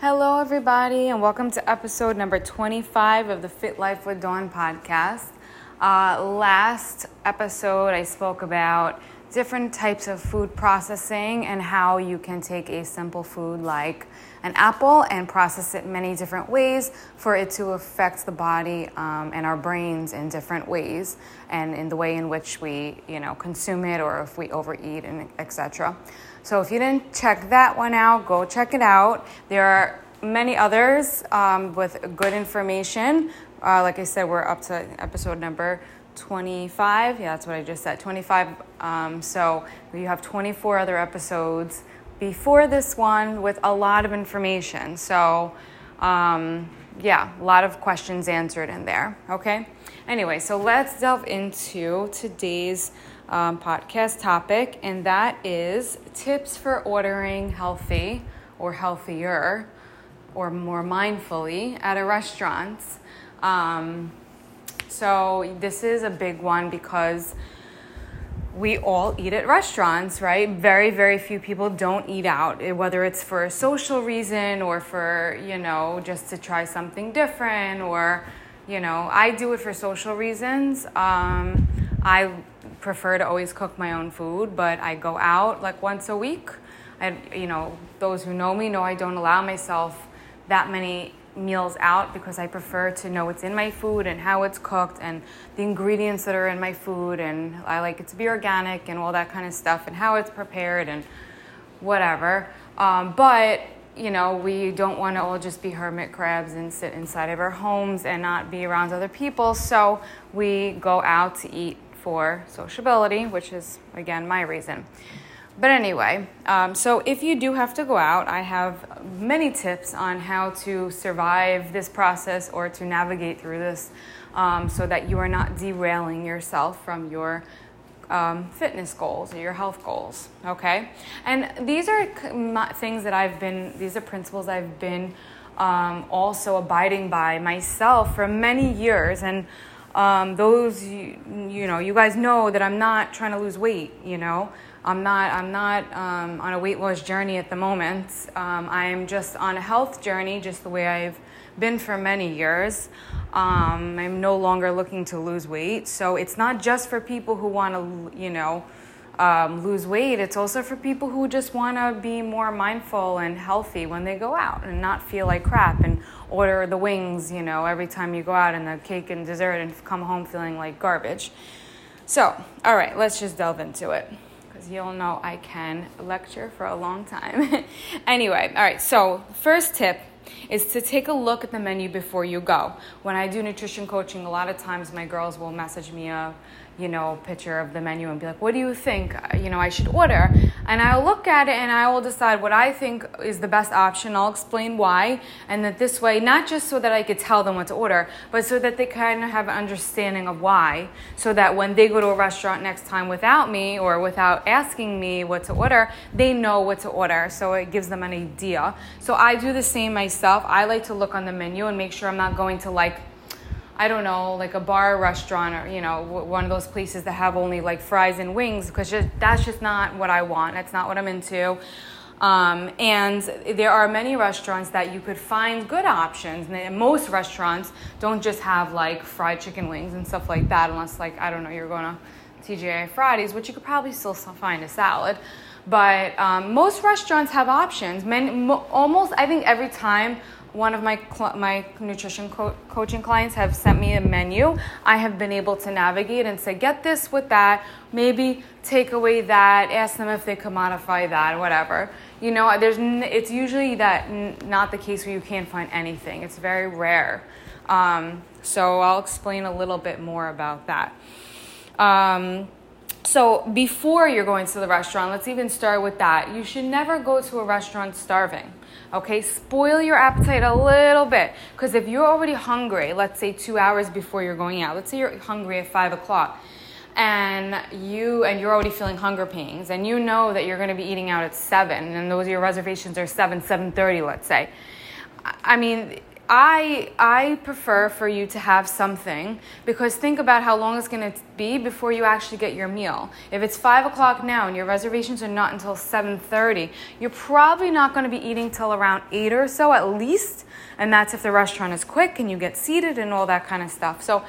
Hello, everybody, and welcome to episode number 25 of the Fit Life with Dawn podcast. Uh, last episode, I spoke about different types of food processing and how you can take a simple food like an apple and process it many different ways for it to affect the body um, and our brains in different ways and in the way in which we you know consume it or if we overeat and etc so if you didn't check that one out go check it out there are many others um, with good information uh, like i said we're up to episode number 25 yeah that's what i just said 25 um, so you have 24 other episodes before this one with a lot of information. So, um, yeah, a lot of questions answered in there. Okay. Anyway, so let's delve into today's um, podcast topic, and that is tips for ordering healthy or healthier or more mindfully at a restaurant. Um, so, this is a big one because we all eat at restaurants, right? Very, very few people don't eat out, eh, whether it's for a social reason or for, you know, just to try something different or, you know, I do it for social reasons. Um, I prefer to always cook my own food, but I go out like once a week. I, you know, those who know me know I don't allow myself that many meals out because I prefer to know what's in my food and how it's cooked and the ingredients that are in my food and I like it to be organic and all that kind of stuff and how it's prepared and whatever. Um, but you know, we don't want to all just be hermit crabs and sit inside of our homes and not be around other people. So we go out to eat for sociability, which is again my reason. But anyway, um, so if you do have to go out, I have many tips on how to survive this process or to navigate through this um, so that you are not derailing yourself from your um, fitness goals or your health goals. Okay? And these are things that I've been, these are principles I've been um, also abiding by myself for many years. And um, those, you, you know, you guys know that I'm not trying to lose weight, you know. I'm not, I'm not um, on a weight loss journey at the moment. Um, I'm just on a health journey, just the way I've been for many years. Um, I'm no longer looking to lose weight. So it's not just for people who want to, you know, um, lose weight. It's also for people who just want to be more mindful and healthy when they go out and not feel like crap and order the wings, you know, every time you go out and the cake and dessert and come home feeling like garbage. So, all right, let's just delve into it because you'll know I can lecture for a long time. anyway, all right, so first tip is to take a look at the menu before you go. When I do nutrition coaching, a lot of times my girls will message me a you know, picture of the menu and be like, what do you think, uh, you know, I should order? And I'll look at it and I will decide what I think is the best option. I'll explain why. And that this way, not just so that I could tell them what to order, but so that they kind of have an understanding of why. So that when they go to a restaurant next time without me or without asking me what to order, they know what to order. So it gives them an idea. So I do the same myself. I like to look on the menu and make sure I'm not going to like I don't know, like a bar restaurant or, you know, one of those places that have only like fries and wings because just, that's just not what I want. That's not what I'm into. Um, and there are many restaurants that you could find good options. And most restaurants don't just have like fried chicken wings and stuff like that, unless, like, I don't know, you're going to TGI Fridays, which you could probably still find a salad. But um, most restaurants have options. Many, mo- almost, I think every time one of my cl- my nutrition co- coaching clients have sent me a menu. I have been able to navigate and say get this with that. Maybe take away that. Ask them if they could modify that whatever. You know there's n- it's usually that n- not the case where you can't find anything. It's very rare. Um, so i'll explain a little bit more about that. Um, so before you're going to the restaurant let's even start with that you should never go to a restaurant starving Okay, spoil your appetite a little bit. Because if you're already hungry, let's say two hours before you're going out, let's say you're hungry at five o'clock, and you and you're already feeling hunger pains, and you know that you're going to be eating out at seven, and those your reservations are seven, seven thirty, let's say. I mean, I I prefer for you to have something because think about how long it's going to be before you actually get your meal. If it's five o'clock now and your reservations are not until seven thirty, you're probably not going to be eating till around eight or so at least, and that's if the restaurant is quick and you get seated and all that kind of stuff. So.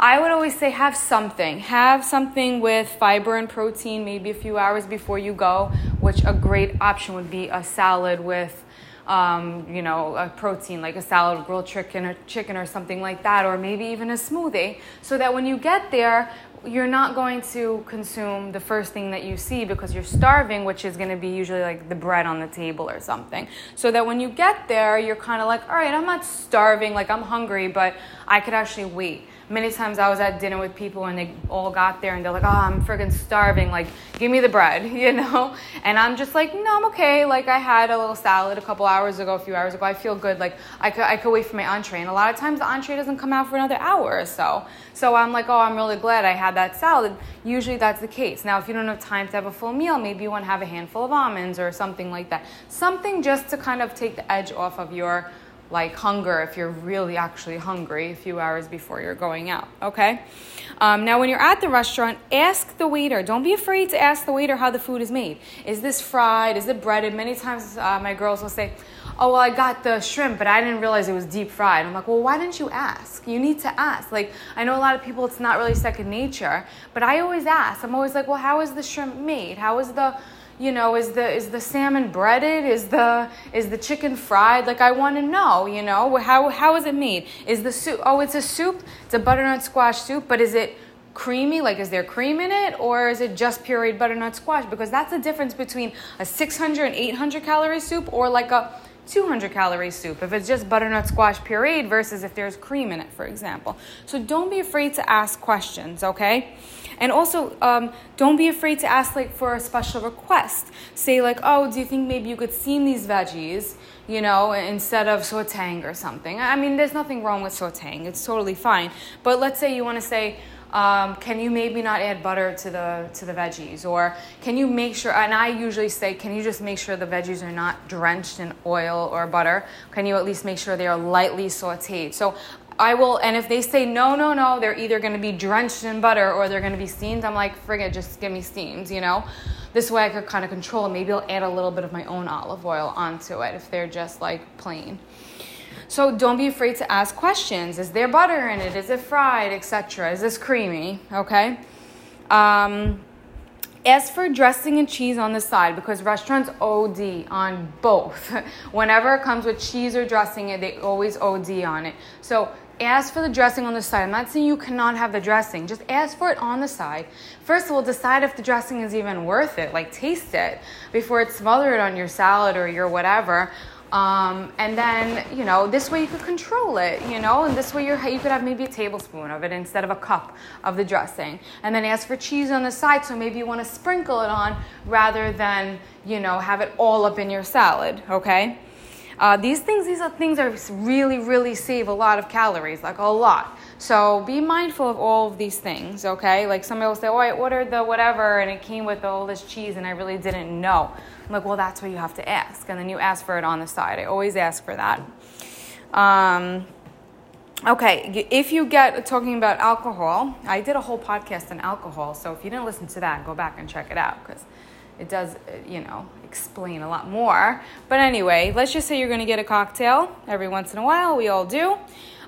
I would always say have something. Have something with fiber and protein maybe a few hours before you go, which a great option would be a salad with um, you know, a protein like a salad, grilled chicken, or chicken, or something like that, or maybe even a smoothie, so that when you get there, you're not going to consume the first thing that you see because you're starving, which is going to be usually like the bread on the table or something. So that when you get there, you're kind of like, all right, I'm not starving, like I'm hungry, but I could actually wait many times I was at dinner with people and they all got there and they're like, oh, I'm friggin' starving. Like, give me the bread, you know? And I'm just like, no, I'm okay. Like, I had a little salad a couple hours ago, a few hours ago. I feel good. Like, I could, I could wait for my entree. And a lot of times the entree doesn't come out for another hour or so. So I'm like, oh, I'm really glad I had that salad. Usually that's the case. Now, if you don't have time to have a full meal, maybe you want to have a handful of almonds or something like that. Something just to kind of take the edge off of your like hunger if you're really actually hungry a few hours before you're going out. Okay? Um, now, when you're at the restaurant, ask the waiter. Don't be afraid to ask the waiter how the food is made. Is this fried? Is it breaded? Many times uh, my girls will say, Oh, well, I got the shrimp, but I didn't realize it was deep fried. I'm like, Well, why didn't you ask? You need to ask. Like, I know a lot of people, it's not really second nature, but I always ask. I'm always like, Well, how is the shrimp made? How is the you know is the is the salmon breaded? Is the is the chicken fried? Like i want to know you know how how is it made? Is the soup oh it's a soup it's a butternut squash soup but is it creamy? Like is there cream in it? Or is it just pureed butternut squash? Because that's the difference between a 600 and 800 calorie soup or like a 200 calorie soup if it's just butternut squash pureed versus if there's cream in it for example so don't be afraid to ask questions okay and also, um, don't be afraid to ask like for a special request. Say like, oh, do you think maybe you could steam these veggies, you know, instead of sautéing or something? I mean, there's nothing wrong with sautéing. It's totally fine. But let's say you want to say, um, can you maybe not add butter to the to the veggies or can you make sure and i usually say can you just make sure the veggies are not drenched in oil or butter can you at least make sure they are lightly sauteed so I will, and if they say no, no, no, they're either going to be drenched in butter or they're going to be steamed. I'm like, friggin', just give me steamed, you know? This way I could kind of control. Maybe I'll add a little bit of my own olive oil onto it if they're just like plain. So don't be afraid to ask questions. Is there butter in it? Is it fried, etc.? Is this creamy? Okay. Um, Ask for dressing and cheese on the side because restaurants OD on both. Whenever it comes with cheese or dressing, it they always OD on it. So ask for the dressing on the side. I'm not saying you cannot have the dressing. Just ask for it on the side. First of all, decide if the dressing is even worth it. Like taste it before it's smothered on your salad or your whatever. Um, and then, you know, this way you could control it, you know, and this way you're, you could have maybe a tablespoon of it instead of a cup of the dressing. And then ask for cheese on the side, so maybe you want to sprinkle it on rather than, you know, have it all up in your salad, okay? Uh, these things, these are things that really, really save a lot of calories, like a lot. So be mindful of all of these things, okay? Like somebody will say, oh, I ordered the whatever and it came with all this cheese and I really didn't know. I'm like, well, that's what you have to ask. And then you ask for it on the side. I always ask for that. Um, okay, if you get talking about alcohol, I did a whole podcast on alcohol. So if you didn't listen to that, go back and check it out because it does, you know, explain a lot more. But anyway, let's just say you're to get a cocktail every once in a while. We all do.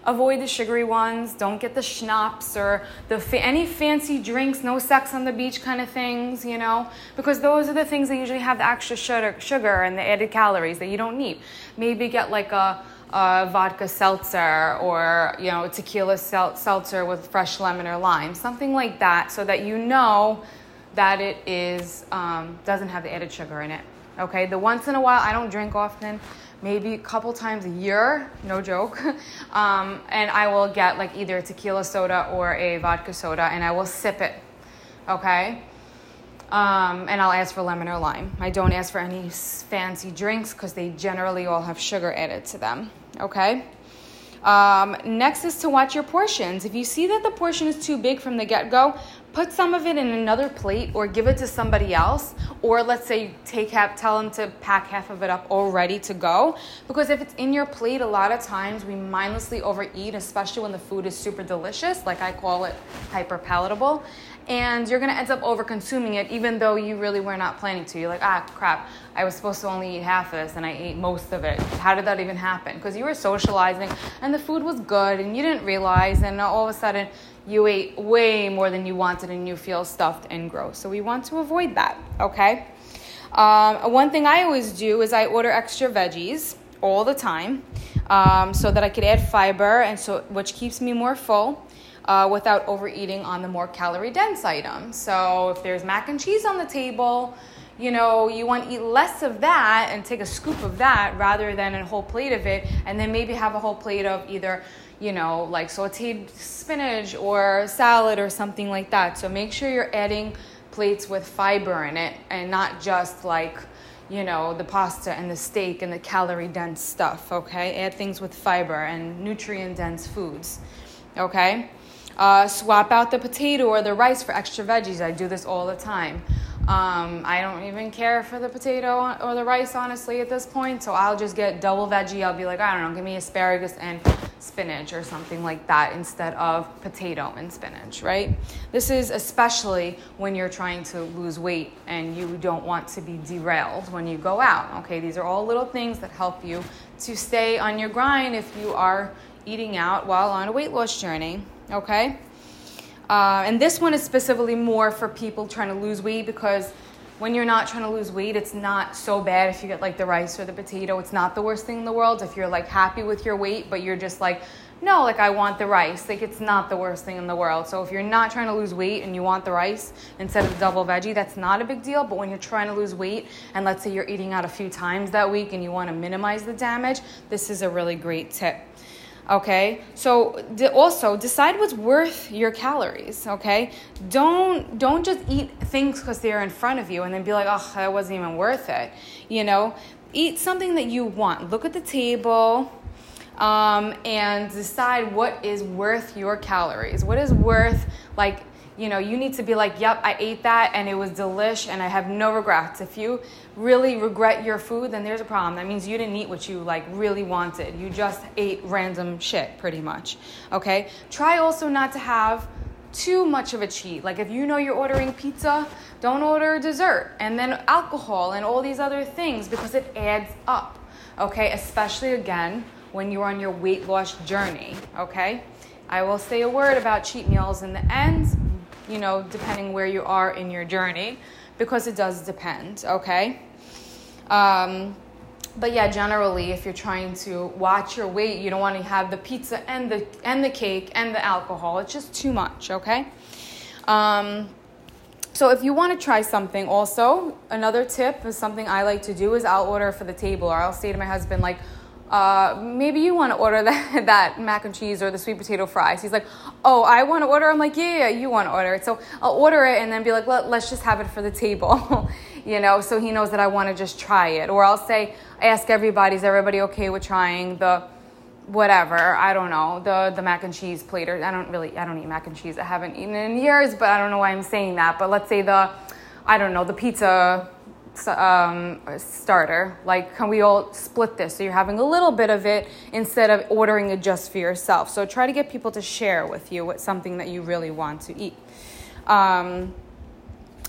Avoid the sugary ones. Don't get the schnapps or the fa- any fancy drinks, no sex on the beach kind of things, you know, because those are the things that usually have the extra sugar, sugar and the added calories that you don't need. Maybe get like a, a vodka seltzer or you know tequila sel- seltzer with fresh lemon or lime, something like that, so that you know that it is um, doesn't have the added sugar in it. Okay, the once in a while I don't drink often maybe a couple times a year, no joke. Um, and I will get like either a tequila soda or a vodka soda and I will sip it, okay? Um, and I'll ask for lemon or lime. I don't ask for any fancy drinks because they generally all have sugar added to them, okay? Um, next is to watch your portions. If you see that the portion is too big from the get go, put some of it in another plate or give it to somebody else or let's say take half tell them to pack half of it up all ready to go. Because if it's in your plate a lot of times we mindlessly overeat especially when the food is super delicious like i call it hyper palatable and you're to end up over consuming it even though you really were not planning to you're like ah crap i was supposed to only eat half of this and i ate most of it how did that even happen because you were socializing and the food was good and you didn't realize and all of a sudden you ate way more than you wanted and you feel stuffed and gross. So we want to avoid that, okay? Um, one thing I always do is I order extra veggies all the time um, so that I could add fiber and so which keeps me more full. Uh, without overeating on the more calorie dense items. So, if there's mac and cheese on the table, you know, you want to eat less of that and take a scoop of that rather than a whole plate of it, and then maybe have a whole plate of either you know, like sauteed spinach or salad or something like that. So make sure you're adding plates with fiber in it and not just like, you know, the pasta and the steak and the calorie dense stuff, okay? Add things with fiber and nutrient dense foods, okay? Uh, swap out the potato or the rice for extra veggies. I do this all the time. Um, I don't even care for the potato or the rice, honestly, at this point. So I'll just get double veggie. I'll be like, I don't know, give me asparagus and spinach or something like that instead of potato and spinach, right? This is especially when you're trying to lose weight and you don't want to be derailed when you go out, okay? These are all little things that help you to stay on your grind if you are eating out while on a weight loss journey, okay? Uh, and this one is specifically more for people trying to lose weight because when you're not trying to lose weight, it's not so bad if you get like the rice or the potato. It's not the worst thing in the world. If you're like happy with your weight, but you're just like, no, like I want the rice. Like it's not the worst thing in the world. So if you're not trying to lose weight and you want the rice instead of the double veggie, that's not a big deal. But when you're trying to lose weight and let's say you're eating out a few times that week and you want to minimize the damage, this is a really great tip. Okay, so also decide what's worth your calories. Okay, don't don't just eat things because they're in front of you and then be like, oh, that wasn't even worth it. You know, eat something that you want. Look at the table. Um, and decide what is worth your calories. What is worth like you know, you need to be like, yep, I ate that and it was delish and I have no regrets. If you really regret your food, then there's a problem. That means you didn't eat what you like really wanted. You just ate random shit pretty much. Okay? Try also not to have too much of a cheat. Like if you know you're ordering pizza, don't order dessert and then alcohol and all these other things because it adds up. Okay? Especially again when you're on your weight loss journey. Okay? I will say a word about cheat meals in the end, you know, depending where you are in your journey, because it does depend, okay? Um, but yeah, generally, if you're trying to watch your weight, you don't want to have the pizza and the and the cake and the alcohol. It's just too much, okay? Um, so if you want to try something, also another tip is something I like to do is I'll order for the table, or I'll say to my husband like uh, maybe you want to order that, that mac and cheese or the sweet potato fries. He's like, oh, I want to order. I'm like, yeah, yeah, you want to order it. So I'll order it and then be like, Let, let's just have it for the table, you know, so he knows that I want to just try it. Or I'll say, ask everybody, is everybody okay with trying the whatever i don't know the the mac and cheese plater i don't really i don't eat mac and cheese i haven't eaten in years but i don't know why i'm saying that but let's say the i don't know the pizza um, starter. Like, can we all split this? So you're having a little bit of it instead of ordering it just for yourself. So try to get people to share with you what something that you really want to eat. Um,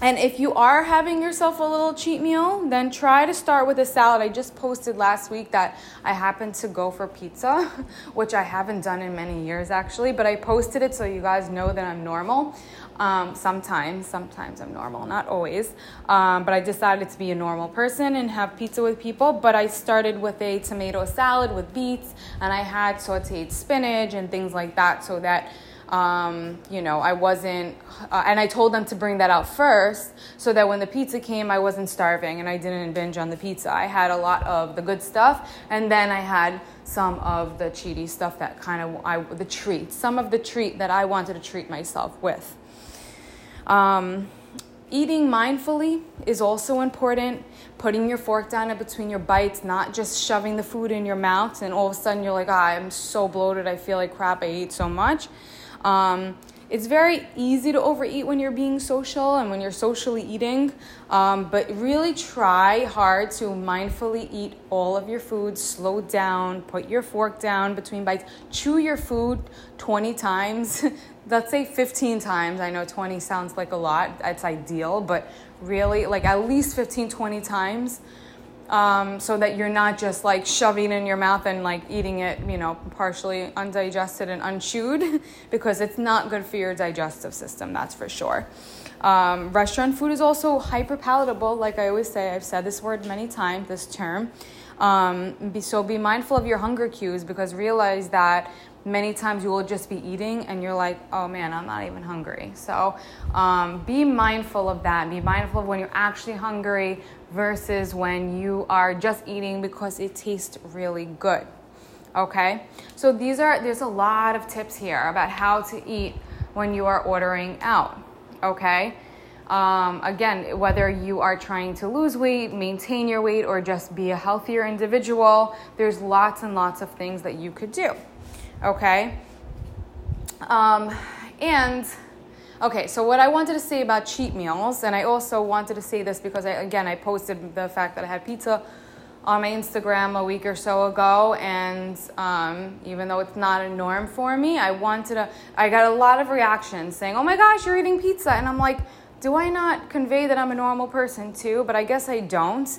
and if you are having yourself a little cheat meal, then try to start with a salad. I just posted last week that I happened to go for pizza, which I haven't done in many years actually, but I posted it so you guys know that I'm normal. Um, sometimes, sometimes I'm normal, not always. Um, but I decided to be a normal person and have pizza with people. But I started with a tomato salad with beets, and I had sauteed spinach and things like that so that. Um, you know, I wasn't, uh, and I told them to bring that out first so that when the pizza came, I wasn't starving and I didn't binge on the pizza. I had a lot of the good stuff, and then I had some of the cheaty stuff that kind of, I, the treat, some of the treat that I wanted to treat myself with. Um, eating mindfully is also important. Putting your fork down in between your bites, not just shoving the food in your mouth, and all of a sudden you're like, ah, I'm so bloated, I feel like crap, I ate so much. Um, it's very easy to overeat when you're being social and when you're socially eating, um, but really try hard to mindfully eat all of your food, slow down, put your fork down between bites, chew your food 20 times. Let's say 15 times. I know 20 sounds like a lot, it's ideal, but really, like at least 15, 20 times um, so that you're not just like shoving in your mouth and like eating it, you know, partially undigested and unchewed, because it's not good for your digestive system, that's for sure. Um, restaurant food is also hyper palatable, like I always say. I've said this word many times, this term. Um, be, so be mindful of your hunger cues because realize that many times you will just be eating and you're like, oh man, I'm not even hungry. So um, be mindful of that. Be mindful of when you're actually hungry versus when you are just eating because it tastes really good. Okay? So these are there's a lot of tips here about how to eat when you are ordering out. Okay? Um, again, whether you are trying to lose weight, maintain your weight, or just be a healthier individual, there's lots and lots of things that you could do okay? Um, and okay, so what I wanted to say about cheat meals, and I also wanted to say this because I, again, I posted the fact that I had pizza on my Instagram a week or so ago, and um, even though it's not a norm for me, I wanted to. I got a lot of reactions saying, "Oh my gosh, you're eating pizza," and I'm like, "Do I not convey that I'm a normal person too?" But I guess I don't.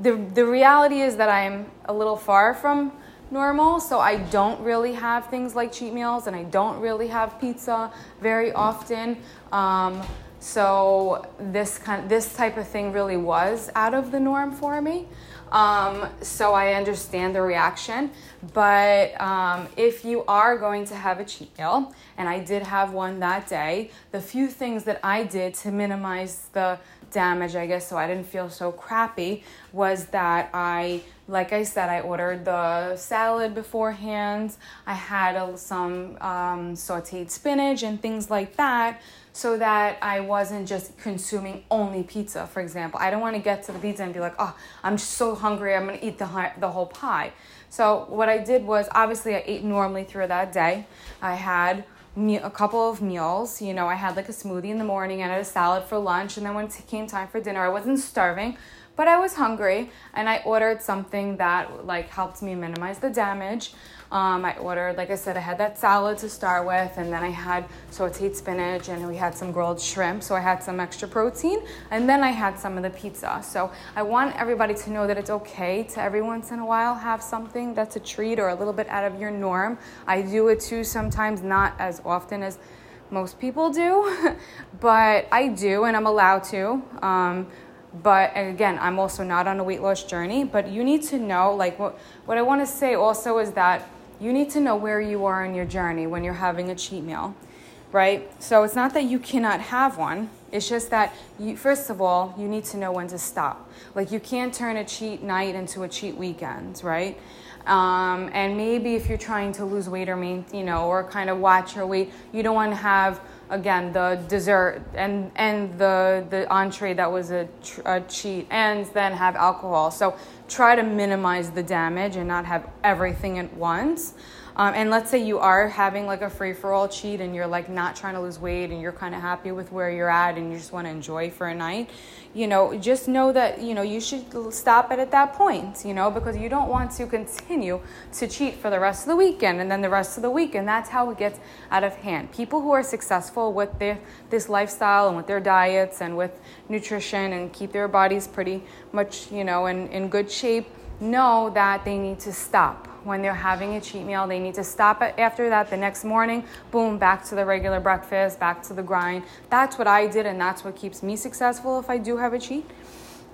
the The reality is that I'm a little far from normal. So I don't really have things like cheat meals and I don't really have pizza very often. Um, so this kind this type of thing really was out of the norm for me. Um, so I understand the reaction. But um, if you are going to have a cheat meal, and I did have one that day, the few things that I did to minimize the damage, I guess, so I didn't feel so crappy, was that I, like I said, I ordered the salad beforehand. I had some um, sauteed spinach and things like that so that I wasn't just consuming only pizza, for example. I don't want to get to the pizza and be like, oh, I'm so hungry, I'm going to eat the, the whole pie. So, what I did was obviously I ate normally through that day. I had a couple of meals. You know, I had like a smoothie in the morning and a salad for lunch. And then when it came time for dinner, I wasn't starving, but I was hungry. And I ordered something that like helped me minimize the damage. Um, I ordered, like I said, I had that salad to start with, and then I had sauteed spinach, and we had some grilled shrimp, so I had some extra protein, and then I had some of the pizza. So I want everybody to know that it's okay to every once in a while have something that's a treat or a little bit out of your norm. I do it too sometimes, not as often as most people do, but I do, and I'm allowed to. Um, but again i'm also not on a weight loss journey but you need to know like what, what i want to say also is that you need to know where you are in your journey when you're having a cheat meal, right? So it's not that you cannot have one. It's just that, you, first of all, you need to know when to stop. Like, you can't turn a cheat night into a cheat weekend, right? Um, and maybe if you're trying to lose weight or mean, you know, or kind of watch your weight, you don't want to have again the dessert and and the the entree that was a, a cheat, and then have alcohol. So try to minimize the damage and not have everything at once. Um, and let's say you are having like a free for all cheat and you're like not trying to lose weight and you're kind of happy with where you're at and you just want to enjoy for a night, you know, just know that, you know, you should stop it at that point, you know, because you don't want to continue to cheat for the rest of the weekend and then the rest of the week. And that's how it gets out of hand. People who are successful with their, this lifestyle and with their diets and with nutrition and keep their bodies pretty much, you know, in, in good shape know that they need to stop when they're having a cheat meal. They need to stop it after that the next morning, boom, back to the regular breakfast, back to the grind. That's what I did, and that's what keeps me successful if I do have a cheat.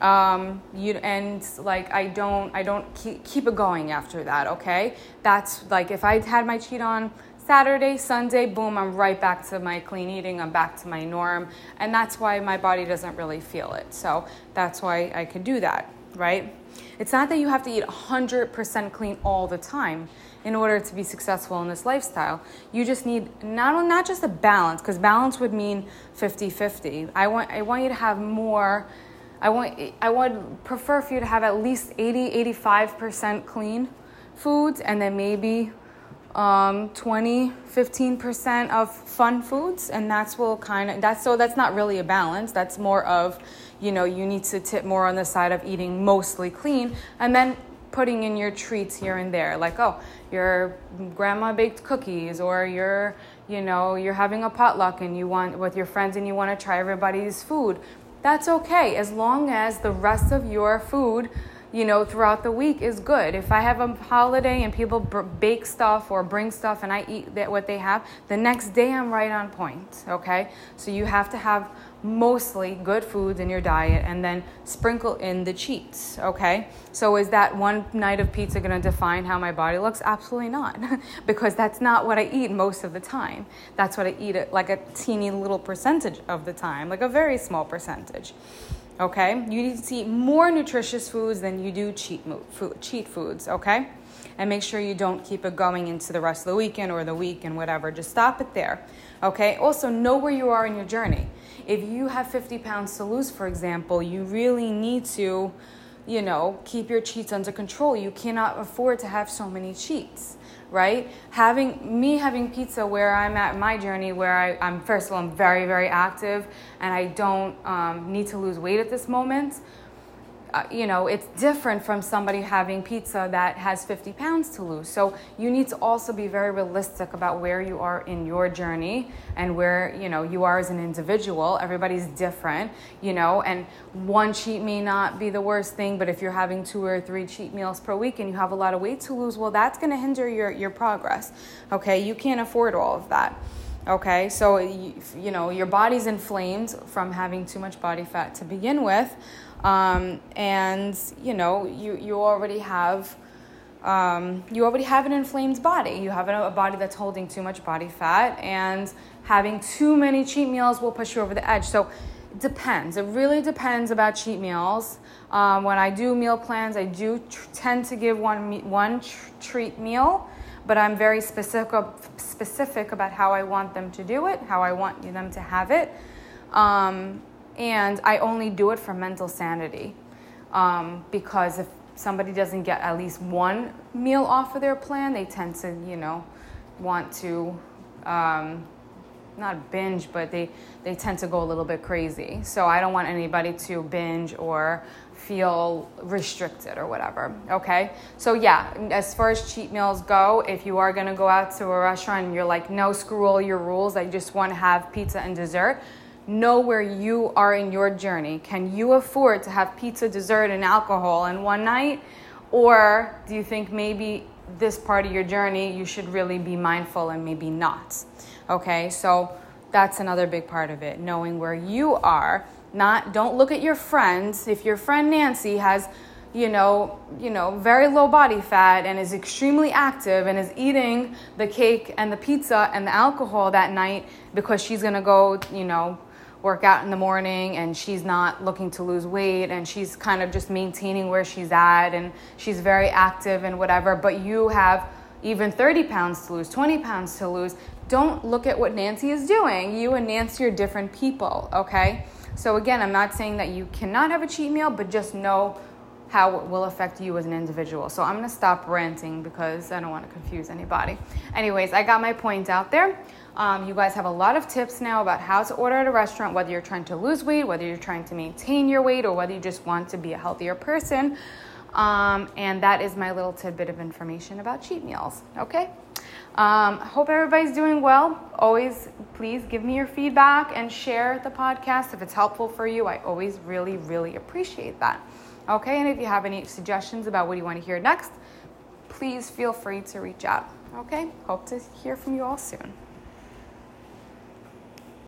Um, you and like I don't I don't keep, keep it going after that. Okay, that's like if I had my cheat on Saturday, Sunday, boom, I'm right back to my clean eating. I'm back to my norm. And that's why my body doesn't really feel it. So that's why I could do that, right? It's not that you have to eat 100% clean all the time in order to be successful in this lifestyle. You just need not, not just a balance, because balance would mean 50 50. I want, I want you to have more. I, want, I would prefer for you to have at least 80 85% clean foods and then maybe um, 20 15% of fun foods and that's will kind of that's so that's not really a balance that's more of you know you need to tip more on the side of eating mostly clean and then putting in your treats here and there like oh your grandma baked cookies or you're you know you're having a potluck and you want with your friends and you want to try everybody's food that's okay as long as the rest of your food you know, throughout the week is good. If I have a holiday and people bake stuff or bring stuff and I eat that what they have, the next day I'm right on point, okay? So you have to have mostly good foods in your diet and then sprinkle in the cheats, okay? So is that one night of pizza going to define how my body looks? Absolutely not, because that's not what I eat most of the time. That's what I eat like a teeny little percentage of the time, like a very small percentage okay? You need to eat more nutritious foods than you do cheat, food, cheat foods, okay? And make sure you don't keep it going into the rest of the weekend or the week and whatever. Just stop it there, okay? Also, know where you are in your journey. If you have 50 pounds to lose, for example, you really need to, you know, keep your cheats under control. You cannot afford to have so many cheats right? Having me having pizza where I'm at my journey, where I, am first of all, I'm very, very active and I don't um, need to lose weight at this moment uh, you know, it's different from somebody having pizza that has 50 pounds to lose. So you need to also be very realistic about where you are in your journey and where, you know, you are as an individual. Everybody's different, you know, and one cheat may not be the worst thing, but if you're having two or three cheat meals per week and you have a lot of weight to lose, well, that's going to hinder your, your progress. Okay. You can't afford all of that. Okay, so you, you know your body's inflamed from having too much body fat to begin with, um, and you know you you already have um, you already have an inflamed body. You have a, body that's holding too much body fat, and having too many cheat meals will push you over the edge. So it depends. It really depends about cheat meals. Um, when I do meal plans, I do tr- tend to give one one tr- treat meal, but I'm very specific specific about how I want them to do it, how I want them to have it. Um, and I only do it for mental sanity um, because if somebody doesn't get at least one meal off of their plan, they tend to, you know, want to um, not binge, but they, they tend to go a little bit crazy. So I don't want anybody to binge or feel restricted or whatever. Okay. So, yeah, as far as cheat meals go, if you are to go out to a restaurant and you're like, no, screw all your rules, I just want to have pizza and dessert, know where you are in your journey. Can you afford to have pizza, dessert, and alcohol in one night? Or do you think maybe this part of your journey you should really be mindful and maybe not? Okay, so that's another big part of it, knowing where you are. Not don't look at your friends. If your friend Nancy has you know, you know, very low body fat and is extremely active and is eating the cake and the pizza and the alcohol that night because she's gonna go, you know, work out in the morning and she's not looking to lose weight and she's kind of just maintaining where she's at and she's very active and whatever, but you have even 30 pounds to lose, 20 pounds to lose, don't look at what Nancy is doing. You and Nancy are different people, okay? So, again, I'm not saying that you cannot have a cheat meal, but just know how it will affect you as an individual. So, I'm gonna stop ranting because I don't wanna confuse anybody. Anyways, I got my point out there. Um, you guys have a lot of tips now about how to order at a restaurant, whether you're trying to lose weight, whether you're trying to maintain your weight, or whether you just want to be a healthier person. Um, and that is my little tidbit of information about cheat meals. Okay? Um, hope everybody's doing well. Always, please give me your feedback and share the podcast if it's helpful for you. I always really, really appreciate that. Okay, and if you have any suggestions about what you want to hear next, please feel free to reach out. Okay, hope to hear from you all soon.